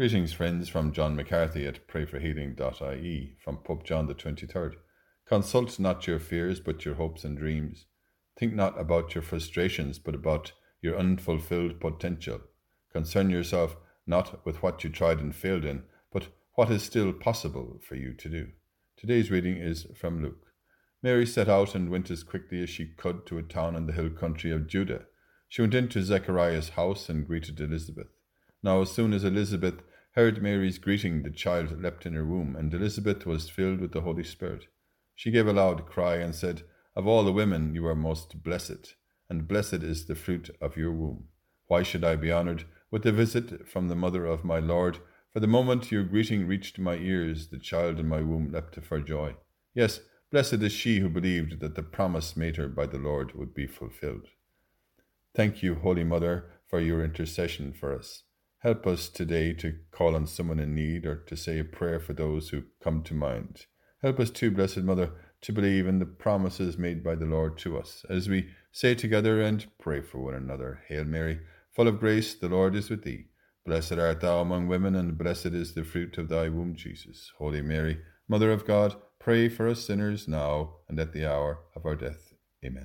Greetings, friends, from John McCarthy at prayforhealing.ie from Pope John the 23rd. Consult not your fears, but your hopes and dreams. Think not about your frustrations, but about your unfulfilled potential. Concern yourself not with what you tried and failed in, but what is still possible for you to do. Today's reading is from Luke. Mary set out and went as quickly as she could to a town in the hill country of Judah. She went into Zechariah's house and greeted Elizabeth. Now, as soon as Elizabeth heard Mary's greeting, the child leapt in her womb, and Elizabeth was filled with the Holy Spirit. She gave a loud cry and said, Of all the women you are most blessed, and blessed is the fruit of your womb. Why should I be honoured with a visit from the mother of my Lord? For the moment your greeting reached my ears, the child in my womb leapt for joy. Yes, blessed is she who believed that the promise made her by the Lord would be fulfilled. Thank you, Holy Mother, for your intercession for us. Help us today to call on someone in need or to say a prayer for those who come to mind. Help us too, Blessed Mother, to believe in the promises made by the Lord to us, as we say together and pray for one another. Hail Mary, full of grace, the Lord is with thee. Blessed art thou among women, and blessed is the fruit of thy womb, Jesus. Holy Mary, Mother of God, pray for us sinners now and at the hour of our death. Amen.